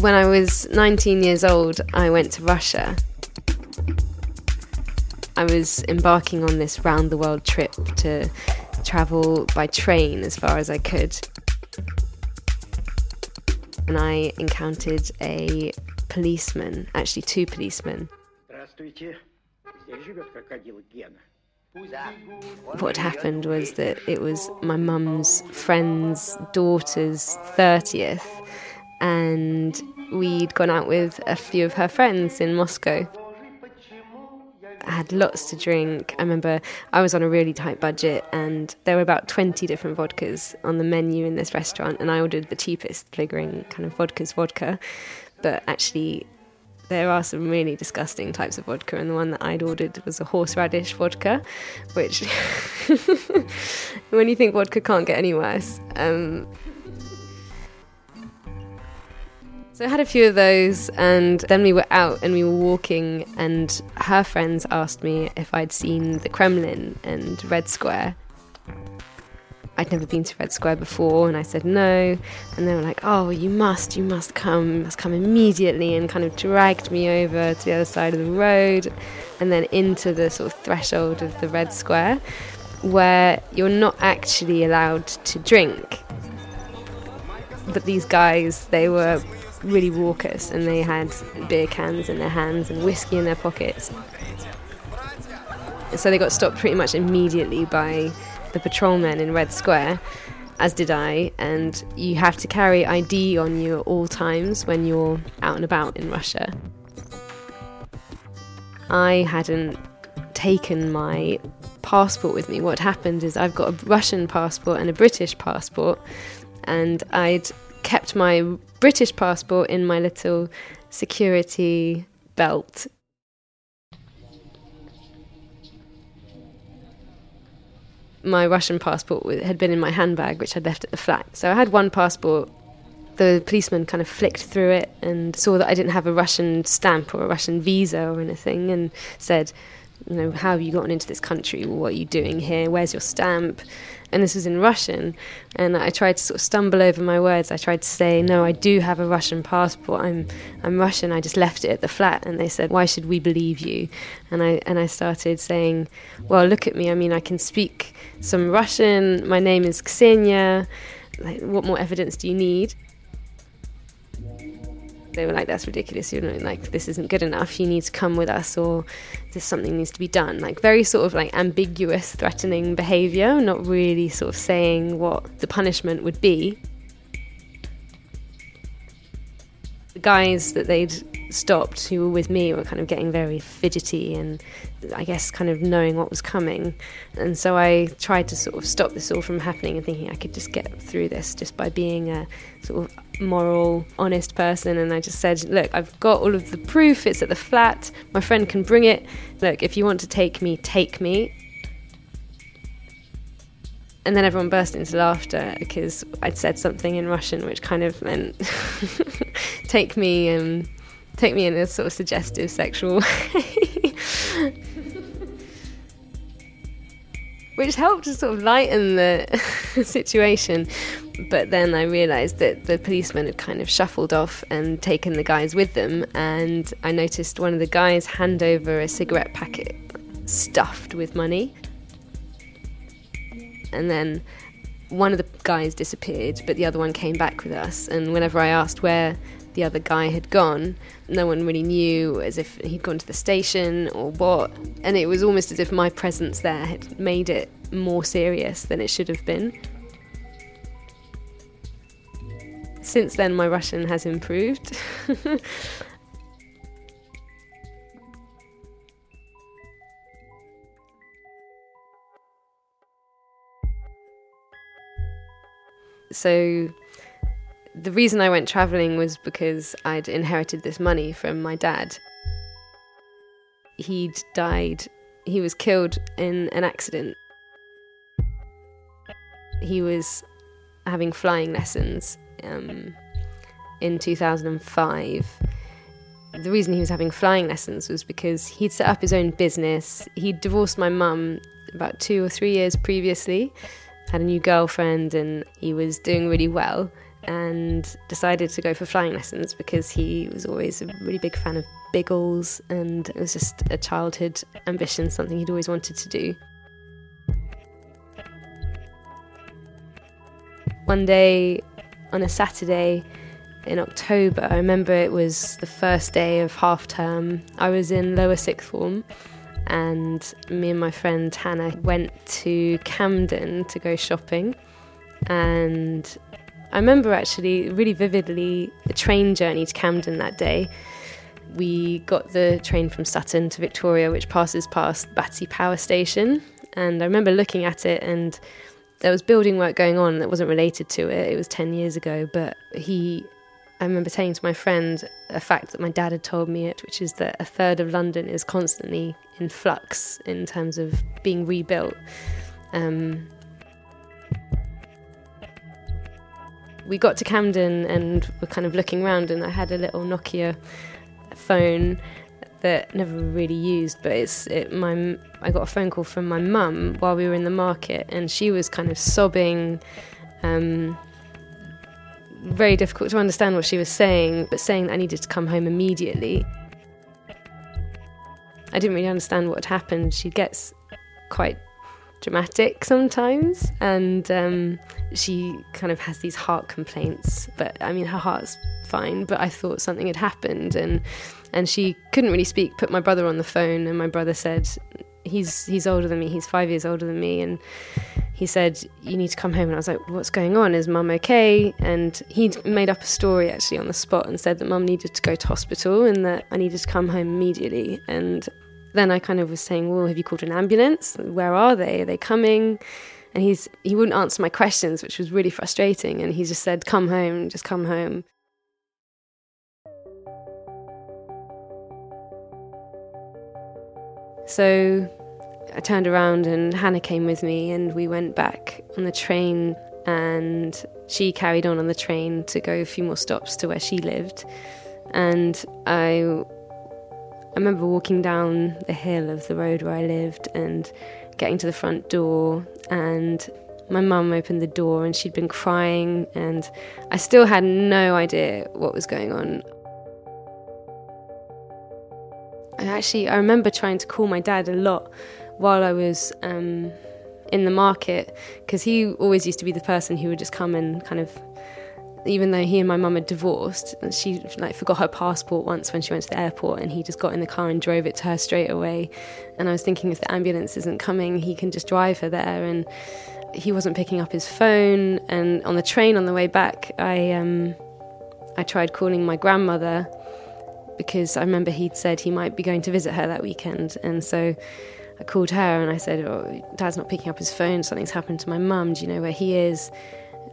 when I was 19 years old, I went to Russia. I was embarking on this round the world trip to travel by train as far as I could. And I encountered a policeman, actually, two policemen. What happened was that it was my mum's friend's daughter's 30th, and we'd gone out with a few of her friends in Moscow. I had lots to drink. I remember I was on a really tight budget, and there were about 20 different vodkas on the menu in this restaurant, and I ordered the cheapest, figuring kind of vodka's vodka. But actually, there are some really disgusting types of vodka, and the one that I'd ordered was a horseradish vodka, which, when you think vodka can't get any worse. Um, so I had a few of those, and then we were out and we were walking, and her friends asked me if I'd seen the Kremlin and Red Square. I'd never been to Red Square before, and I said no. And they were like, "Oh, you must, you must come, you must come immediately," and kind of dragged me over to the other side of the road, and then into the sort of threshold of the Red Square, where you're not actually allowed to drink. But these guys, they were really raucous, and they had beer cans in their hands and whiskey in their pockets. So they got stopped pretty much immediately by the patrolmen in Red Square, as did I, and you have to carry ID on you at all times when you're out and about in Russia. I hadn't taken my passport with me. What happened is I've got a Russian passport and a British passport, and I'd kept my British passport in my little security belt my Russian passport had been in my handbag, which I'd left at the flat. So I had one passport. The policeman kind of flicked through it and saw that I didn't have a Russian stamp or a Russian visa or anything and said, You know, how have you gotten into this country? What are you doing here? Where's your stamp? And this was in Russian. And I tried to sort of stumble over my words. I tried to say, No, I do have a Russian passport. I'm, I'm Russian. I just left it at the flat. And they said, Why should we believe you? And I, and I started saying, Well, look at me. I mean, I can speak some Russian. My name is Ksenia. Like, what more evidence do you need? They were like, "That's ridiculous. You know, like this isn't good enough. You need to come with us, or this something needs to be done." Like very sort of like ambiguous, threatening behaviour, not really sort of saying what the punishment would be. The guys that they'd stopped who were with me were kind of getting very fidgety and I guess kind of knowing what was coming. And so I tried to sort of stop this all from happening and thinking I could just get through this just by being a sort of moral, honest person. And I just said, Look, I've got all of the proof, it's at the flat, my friend can bring it. Look, if you want to take me, take me. And then everyone burst into laughter because I'd said something in Russian which kind of meant take me and take me in a sort of suggestive sexual way. which helped to sort of lighten the situation. But then I realised that the policemen had kind of shuffled off and taken the guys with them, and I noticed one of the guys hand over a cigarette packet stuffed with money. And then one of the guys disappeared, but the other one came back with us. And whenever I asked where the other guy had gone, no one really knew, as if he'd gone to the station or what. And it was almost as if my presence there had made it more serious than it should have been. Since then, my Russian has improved. so the reason I went traveling was because I'd inherited this money from my dad. He'd died, he was killed in an accident. He was having flying lessons um, in 2005. The reason he was having flying lessons was because he'd set up his own business. He'd divorced my mum about two or three years previously had a new girlfriend and he was doing really well and decided to go for flying lessons because he was always a really big fan of Biggles and it was just a childhood ambition, something he'd always wanted to do. One day on a Saturday in October, I remember it was the first day of half term. I was in lower sixth form and me and my friend Hannah went to Camden to go shopping. And I remember actually really vividly the train journey to Camden that day. We got the train from Sutton to Victoria, which passes past Battersea Power Station. And I remember looking at it, and there was building work going on that wasn't related to it. It was 10 years ago, but he I remember saying to my friend a fact that my dad had told me, it, which is that a third of London is constantly in flux in terms of being rebuilt. Um, we got to Camden and were kind of looking around, and I had a little Nokia phone that never really used, but it's it, my I got a phone call from my mum while we were in the market, and she was kind of sobbing. Um, very difficult to understand what she was saying, but saying that I needed to come home immediately. I didn't really understand what had happened. She gets quite dramatic sometimes, and um, she kind of has these heart complaints. But I mean, her heart's fine. But I thought something had happened, and and she couldn't really speak. Put my brother on the phone, and my brother said, "He's he's older than me. He's five years older than me, and he said, You need to come home. And I was like, What's going on? Is mum okay? And he'd made up a story actually on the spot and said that mum needed to go to hospital and that I needed to come home immediately. And then I kind of was saying, Well, have you called an ambulance? Where are they? Are they coming? And he's he wouldn't answer my questions, which was really frustrating. And he just said, Come home, just come home. So I turned around and Hannah came with me, and we went back on the train. And she carried on on the train to go a few more stops to where she lived. And I, I remember walking down the hill of the road where I lived and getting to the front door. And my mum opened the door and she'd been crying. And I still had no idea what was going on. I actually, I remember trying to call my dad a lot while I was um, in the market because he always used to be the person who would just come and kind of even though he and my mum had divorced she like forgot her passport once when she went to the airport and he just got in the car and drove it to her straight away and I was thinking if the ambulance isn't coming he can just drive her there and he wasn't picking up his phone and on the train on the way back I um I tried calling my grandmother because I remember he'd said he might be going to visit her that weekend and so I called her and I said, Oh, dad's not picking up his phone. Something's happened to my mum. Do you know where he is?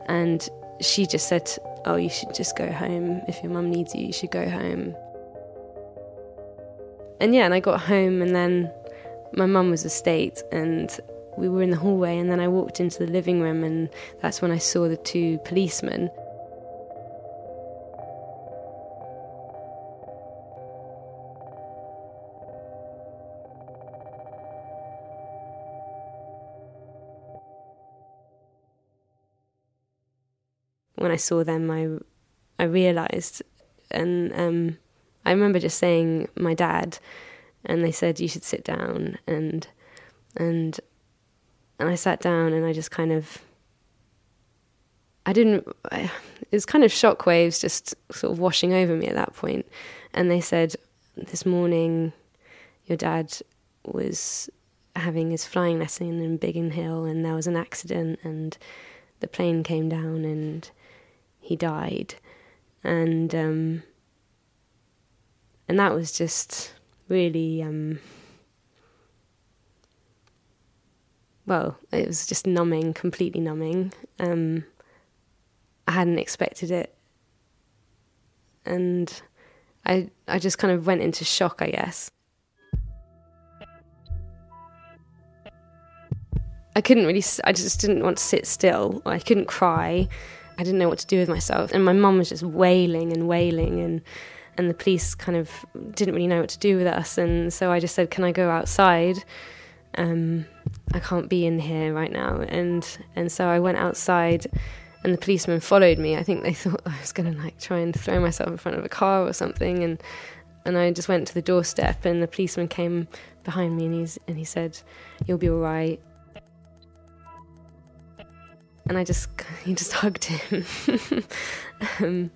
And she just said, Oh, you should just go home. If your mum needs you, you should go home. And yeah, and I got home and then my mum was asleep and we were in the hallway and then I walked into the living room and that's when I saw the two policemen. When I saw them, I I realised, and um, I remember just saying my dad, and they said you should sit down, and and and I sat down, and I just kind of I didn't. I, it was kind of shockwaves just sort of washing over me at that point. And they said, This morning, your dad was having his flying lesson in Biggin Hill, and there was an accident, and the plane came down, and he died. And, um, and that was just really. Um, well, it was just numbing, completely numbing. Um, I hadn't expected it, and I I just kind of went into shock, I guess. I couldn't really. I just didn't want to sit still. I couldn't cry. I didn't know what to do with myself, and my mum was just wailing and wailing, and and the police kind of didn't really know what to do with us, and so I just said, "Can I go outside?" Um, I can't be in here right now, and and so I went outside and the policeman followed me. I think they thought I was going to like try and throw myself in front of a car or something, and and I just went to the doorstep, and the policeman came behind me, and he's and he said, "You'll be all right." And I just he just hugged him. um,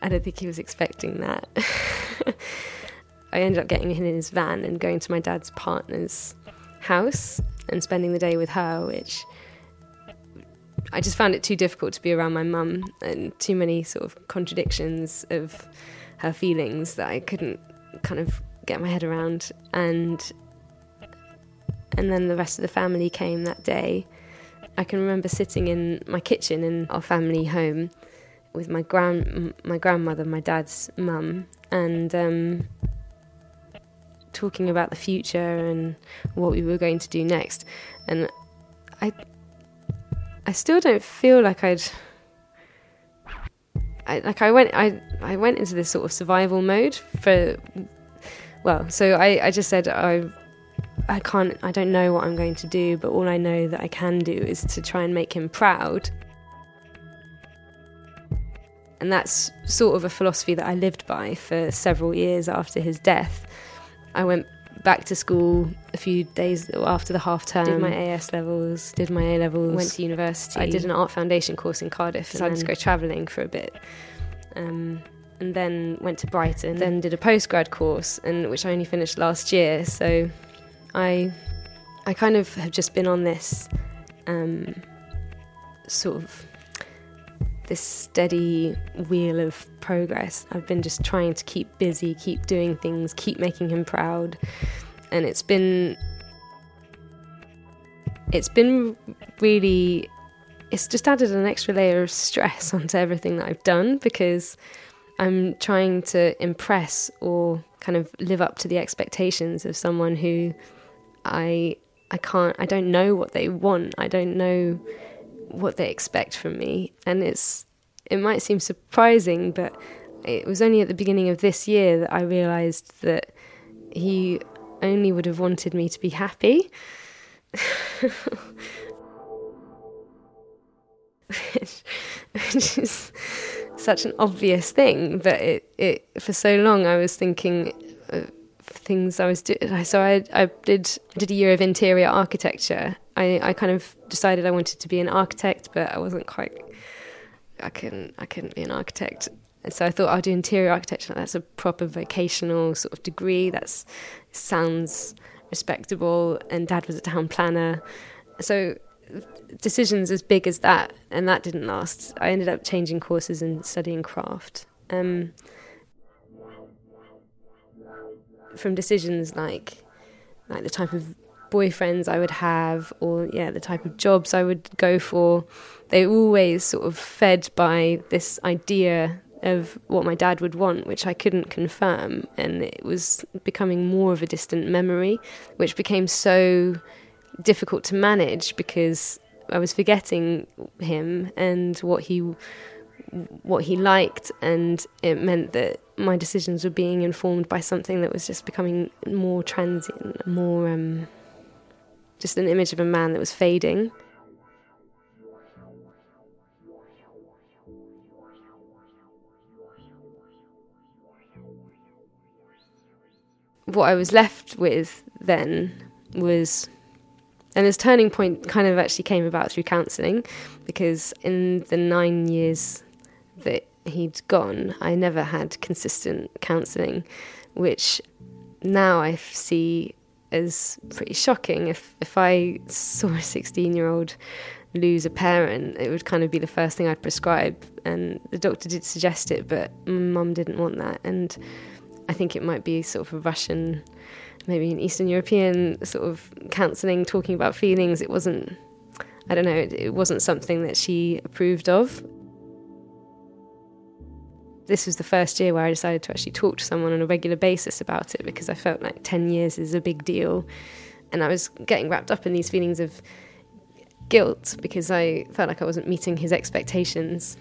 I don't think he was expecting that. I ended up getting him in his van and going to my dad's partner's house and spending the day with her, which I just found it too difficult to be around my mum and too many sort of contradictions of her feelings that I couldn't kind of get my head around. And and then the rest of the family came that day. I can remember sitting in my kitchen in our family home with my grand my grandmother, my dad's mum, and um, talking about the future and what we were going to do next. And I I still don't feel like I'd I, like I went I, I went into this sort of survival mode for well, so I, I just said I I can't I don't know what I'm going to do, but all I know that I can do is to try and make him proud. And that's sort of a philosophy that I lived by for several years after his death. I went back to school a few days after the half term. Did my AS levels, did my A levels, went to university. I did an art foundation course in Cardiff, decided to go travelling for a bit. Um, and then went to Brighton. Then did a postgrad course, and which I only finished last year. So I, I kind of have just been on this um, sort of this steady wheel of progress. I've been just trying to keep busy, keep doing things, keep making him proud. And it's been it's been really it's just added an extra layer of stress onto everything that I've done because I'm trying to impress or kind of live up to the expectations of someone who I I can't I don't know what they want. I don't know what they expect from me. And it's it might seem surprising, but it was only at the beginning of this year that I realized that he only would have wanted me to be happy. which, which is such an obvious thing, but it, it for so long I was thinking things I was doing. So I I did did a year of interior architecture. I I kind of decided I wanted to be an architect, but I wasn't quite. I couldn't I couldn't be an architect. And so I thought I'll do interior architecture. That's a proper vocational sort of degree. That sounds respectable. And Dad was a town planner, so decisions as big as that, and that didn't last. I ended up changing courses and studying craft. Um, from decisions like like the type of boyfriends I would have or yeah the type of jobs I would go for. They always sort of fed by this idea of what my dad would want which I couldn't confirm. And it was becoming more of a distant memory which became so difficult to manage because I was forgetting him and what he what he liked and it meant that my decisions were being informed by something that was just becoming more transient, more um, just an image of a man that was fading. What I was left with then was And this turning point kind of actually came about through counselling because in the nine years that he'd gone, I never had consistent counselling, which now I see as pretty shocking. If if I saw a 16 year old lose a parent, it would kind of be the first thing I'd prescribe. And the doctor did suggest it, but mum didn't want that. And I think it might be sort of a Russian, maybe an Eastern European sort of counselling, talking about feelings. It wasn't, I don't know, it, it wasn't something that she approved of. This was the first year where I decided to actually talk to someone on a regular basis about it because I felt like 10 years is a big deal. And I was getting wrapped up in these feelings of guilt because I felt like I wasn't meeting his expectations.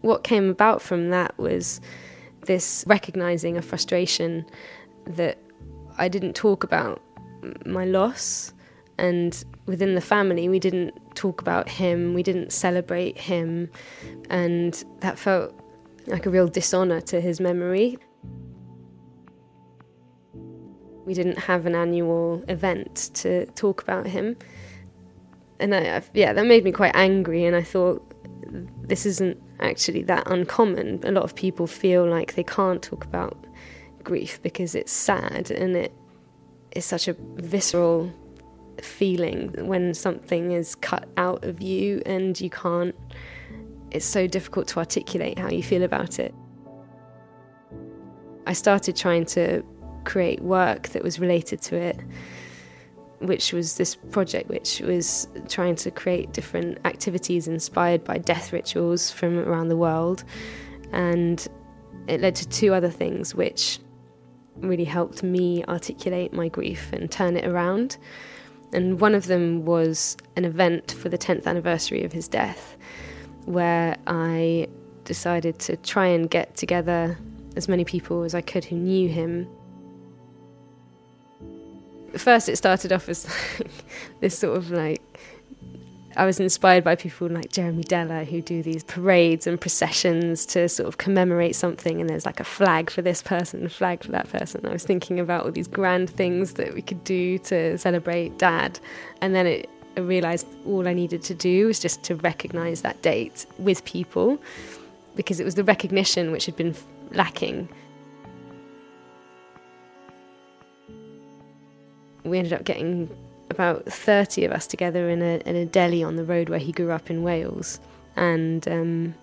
What came about from that was this recognizing a frustration that I didn't talk about my loss. And within the family, we didn't talk about him, we didn't celebrate him. And that felt like a real dishonor to his memory. We didn't have an annual event to talk about him. And I, yeah, that made me quite angry. And I thought, this isn't actually that uncommon. A lot of people feel like they can't talk about grief because it's sad and it is such a visceral feeling when something is cut out of you and you can't. It's so difficult to articulate how you feel about it. I started trying to create work that was related to it, which was this project which was trying to create different activities inspired by death rituals from around the world. And it led to two other things which really helped me articulate my grief and turn it around. And one of them was an event for the 10th anniversary of his death, where I decided to try and get together as many people as I could who knew him. First it started off as like this sort of like I was inspired by people like Jeremy Deller who do these parades and processions to sort of commemorate something, and there's like a flag for this person, a flag for that person. I was thinking about all these grand things that we could do to celebrate Dad, and then it, I realised all I needed to do was just to recognise that date with people, because it was the recognition which had been lacking. we ended up getting about 30 of us together in a, in a deli on the road where he grew up in Wales. And um,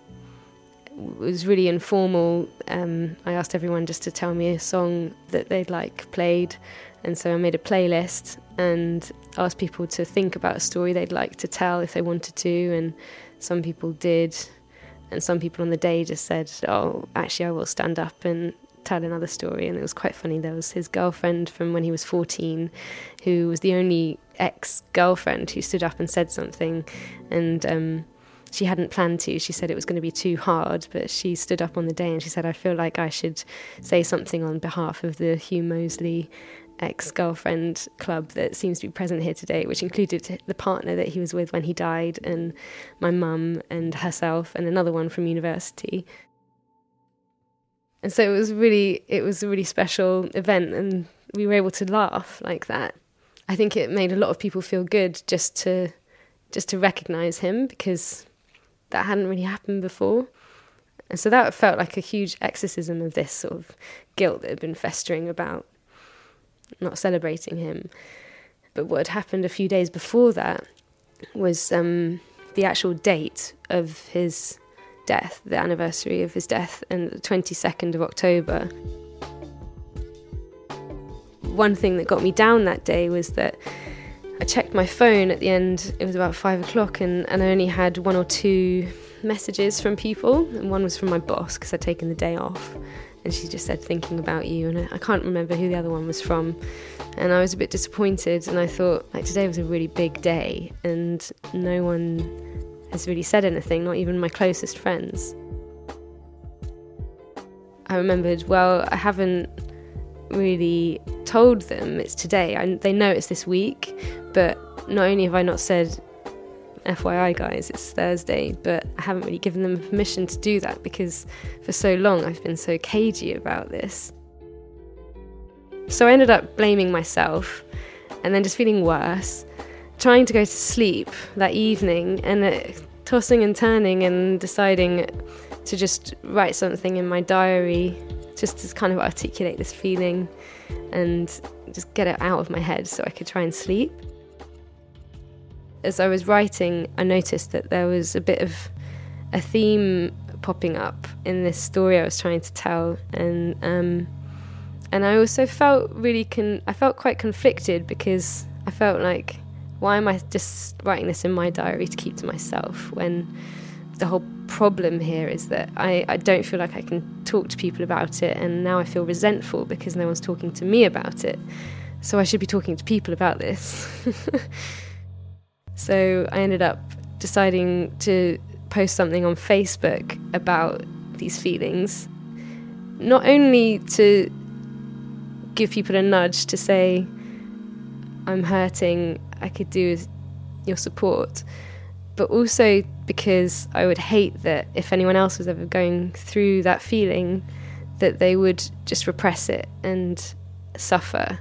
it was really informal. Um, I asked everyone just to tell me a song that they'd like played. And so I made a playlist and asked people to think about a story they'd like to tell if they wanted to. And some people did. And some people on the day just said, Oh, actually, I will stand up and tell another story, and it was quite funny. There was his girlfriend from when he was 14, who was the only ex girlfriend who stood up and said something, and um, she hadn't planned to. She said it was going to be too hard, but she stood up on the day and she said, I feel like I should say something on behalf of the Hugh Moseley ex girlfriend club that seems to be present here today, which included the partner that he was with when he died, and my mum and herself, and another one from university and so it was really it was a really special event and we were able to laugh like that. I think it made a lot of people feel good just to just to recognize him because that hadn't really happened before. And so that felt like a huge exorcism of this sort of guilt that had been festering about not celebrating him. But what had happened a few days before that was um, the actual date of his death, the anniversary of his death, and the 22nd of October. One thing that got me down that day was that I checked my phone at the end, it was about five o'clock, and, and I only had one or two messages from people, and one was from my boss because I'd taken the day off. And she just said, thinking about you. And I, I can't remember who the other one was from. And I was a bit disappointed. And I thought, like, today was a really big day, and no one has really said anything, not even my closest friends. I remembered, well, I haven't really told them it's today. I, they know it's this week, but not only have I not said, FYI, guys, it's Thursday, but I haven't really given them permission to do that because for so long I've been so cagey about this. So I ended up blaming myself and then just feeling worse, trying to go to sleep that evening and uh, tossing and turning and deciding to just write something in my diary just to kind of articulate this feeling and just get it out of my head so I could try and sleep. As I was writing, I noticed that there was a bit of a theme popping up in this story I was trying to tell, and um, and I also felt really con- I felt quite conflicted because I felt like why am I just writing this in my diary to keep to myself when the whole problem here is that I, I don't feel like I can talk to people about it, and now I feel resentful because no one's talking to me about it. So I should be talking to people about this. so I ended up deciding to post something on Facebook about these feelings, not only to give people a nudge to say, I'm hurting, I could do with your support, but also because I would hate that if anyone else was ever going through that feeling, that they would just repress it and suffer.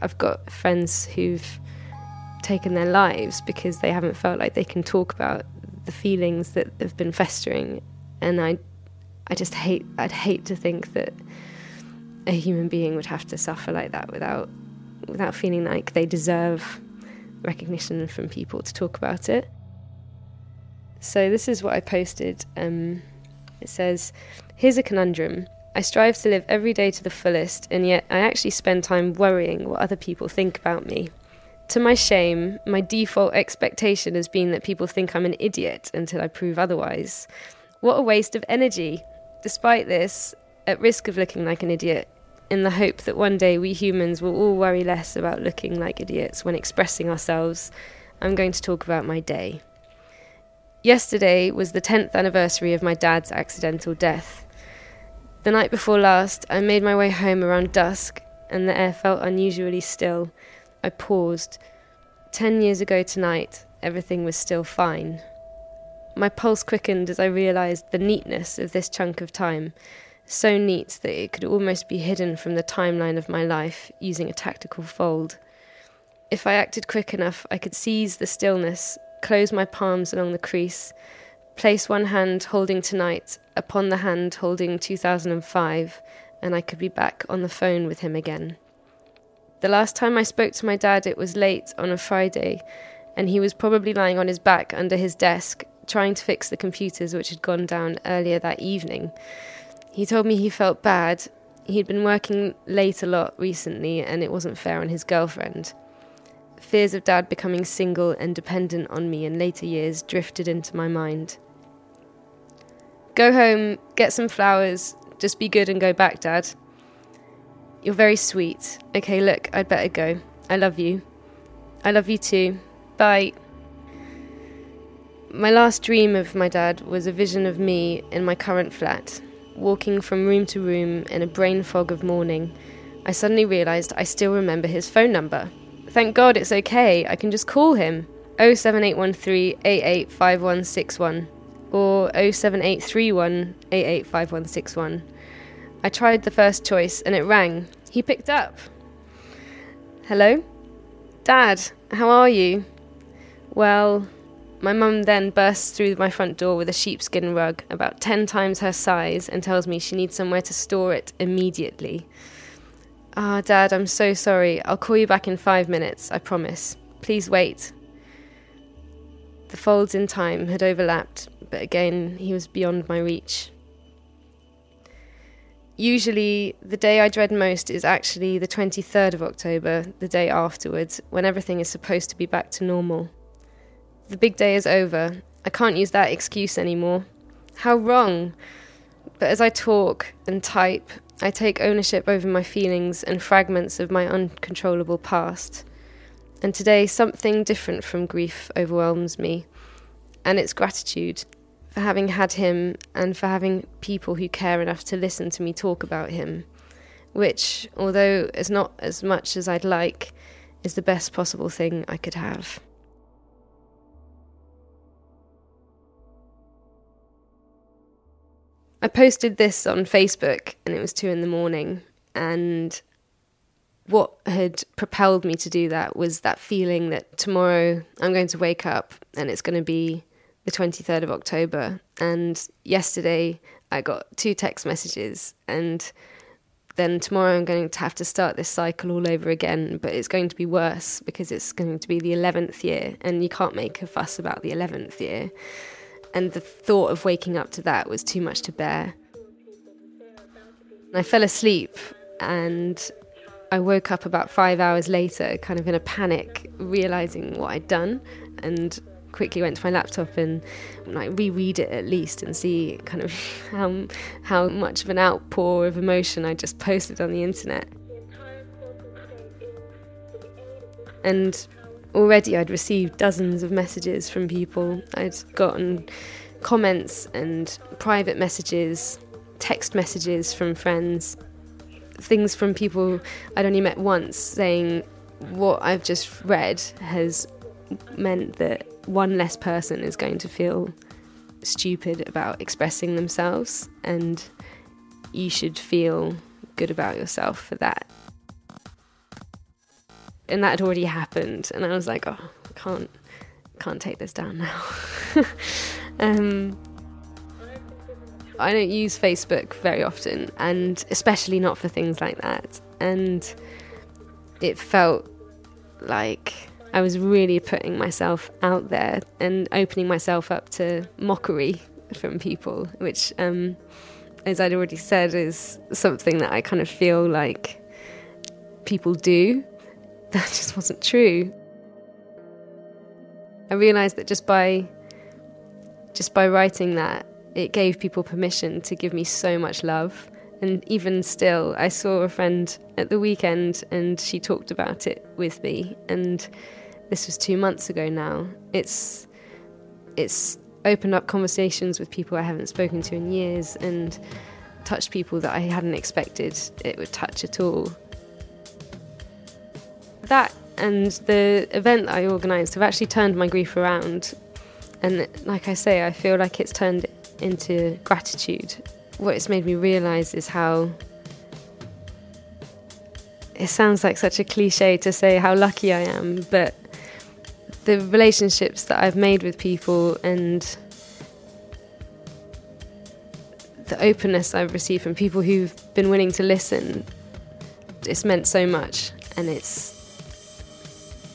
I've got friends who've taken their lives because they haven't felt like they can talk about the feelings that have been festering and I I just hate I'd hate to think that a human being would have to suffer like that without without feeling like they deserve recognition from people to talk about it. So this is what I posted. Um, it says, "Here's a conundrum. I strive to live every day to the fullest, and yet I actually spend time worrying what other people think about me. To my shame, my default expectation has been that people think I'm an idiot until I prove otherwise. What a waste of energy. Despite this, at risk of looking like an idiot, in the hope that one day we humans will all worry less about looking like idiots when expressing ourselves, I'm going to talk about my day. Yesterday was the 10th anniversary of my dad's accidental death. The night before last, I made my way home around dusk, and the air felt unusually still. I paused. Ten years ago tonight, everything was still fine. My pulse quickened as I realised the neatness of this chunk of time so neat that it could almost be hidden from the timeline of my life using a tactical fold. If I acted quick enough, I could seize the stillness, close my palms along the crease, place one hand holding tonight upon the hand holding 2005, and I could be back on the phone with him again. The last time I spoke to my dad, it was late on a Friday, and he was probably lying on his back under his desk, trying to fix the computers which had gone down earlier that evening. He told me he felt bad. He'd been working late a lot recently, and it wasn't fair on his girlfriend. Fears of dad becoming single and dependent on me in later years drifted into my mind. Go home, get some flowers, just be good and go back, Dad. You're very sweet. Okay, look, I'd better go. I love you. I love you too. Bye. My last dream of my dad was a vision of me in my current flat, walking from room to room in a brain fog of morning, I suddenly realised I still remember his phone number. Thank God it's okay, I can just call him 07813 885161 or 07831 885161. I tried the first choice and it rang. He picked up. Hello? Dad, how are you? Well, my mum then bursts through my front door with a sheepskin rug about 10 times her size and tells me she needs somewhere to store it immediately. Ah, Dad, I'm so sorry. I'll call you back in five minutes, I promise. Please wait. The folds in time had overlapped, but again, he was beyond my reach. Usually, the day I dread most is actually the 23rd of October, the day afterwards, when everything is supposed to be back to normal. The big day is over. I can't use that excuse anymore. How wrong! But as I talk and type, I take ownership over my feelings and fragments of my uncontrollable past. And today, something different from grief overwhelms me, and it's gratitude for having had him and for having people who care enough to listen to me talk about him, which, although is not as much as I'd like, is the best possible thing I could have. I posted this on Facebook and it was two in the morning. And what had propelled me to do that was that feeling that tomorrow I'm going to wake up and it's going to be the 23rd of October. And yesterday I got two text messages, and then tomorrow I'm going to have to start this cycle all over again. But it's going to be worse because it's going to be the 11th year, and you can't make a fuss about the 11th year. And the thought of waking up to that was too much to bear. I fell asleep and I woke up about five hours later, kind of in a panic, realizing what I'd done, and quickly went to my laptop and like reread it at least and see kind of how how much of an outpour of emotion I just posted on the internet. And already I'd received dozens of messages from people. I'd gotten comments and private messages, text messages from friends things from people I'd only met once saying what I've just read has meant that one less person is going to feel stupid about expressing themselves, and you should feel good about yourself for that. And that had already happened, and I was like, oh, I can't, can't take this down now. um, I don't use Facebook very often, and especially not for things like that. And it felt like I was really putting myself out there and opening myself up to mockery from people, which, um, as I'd already said, is something that I kind of feel like people do. That just wasn't true. I realised that just by just by writing that it gave people permission to give me so much love. And even still, I saw a friend at the weekend and she talked about it with me. And this was two months ago now. It's, it's opened up conversations with people I haven't spoken to in years and touched people that I hadn't expected it would touch at all. That and the event that I organised have actually turned my grief around. And like I say, I feel like it's turned into gratitude. What it's made me realise is how it sounds like such a cliche to say how lucky I am, but the relationships that I've made with people and the openness I've received from people who've been willing to listen, it's meant so much. And it's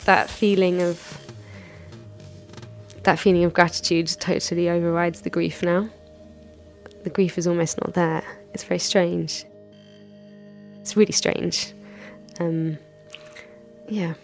that feeling of that feeling of gratitude totally overrides the grief now the grief is almost not there. It's very strange. It's really strange. Um, yeah.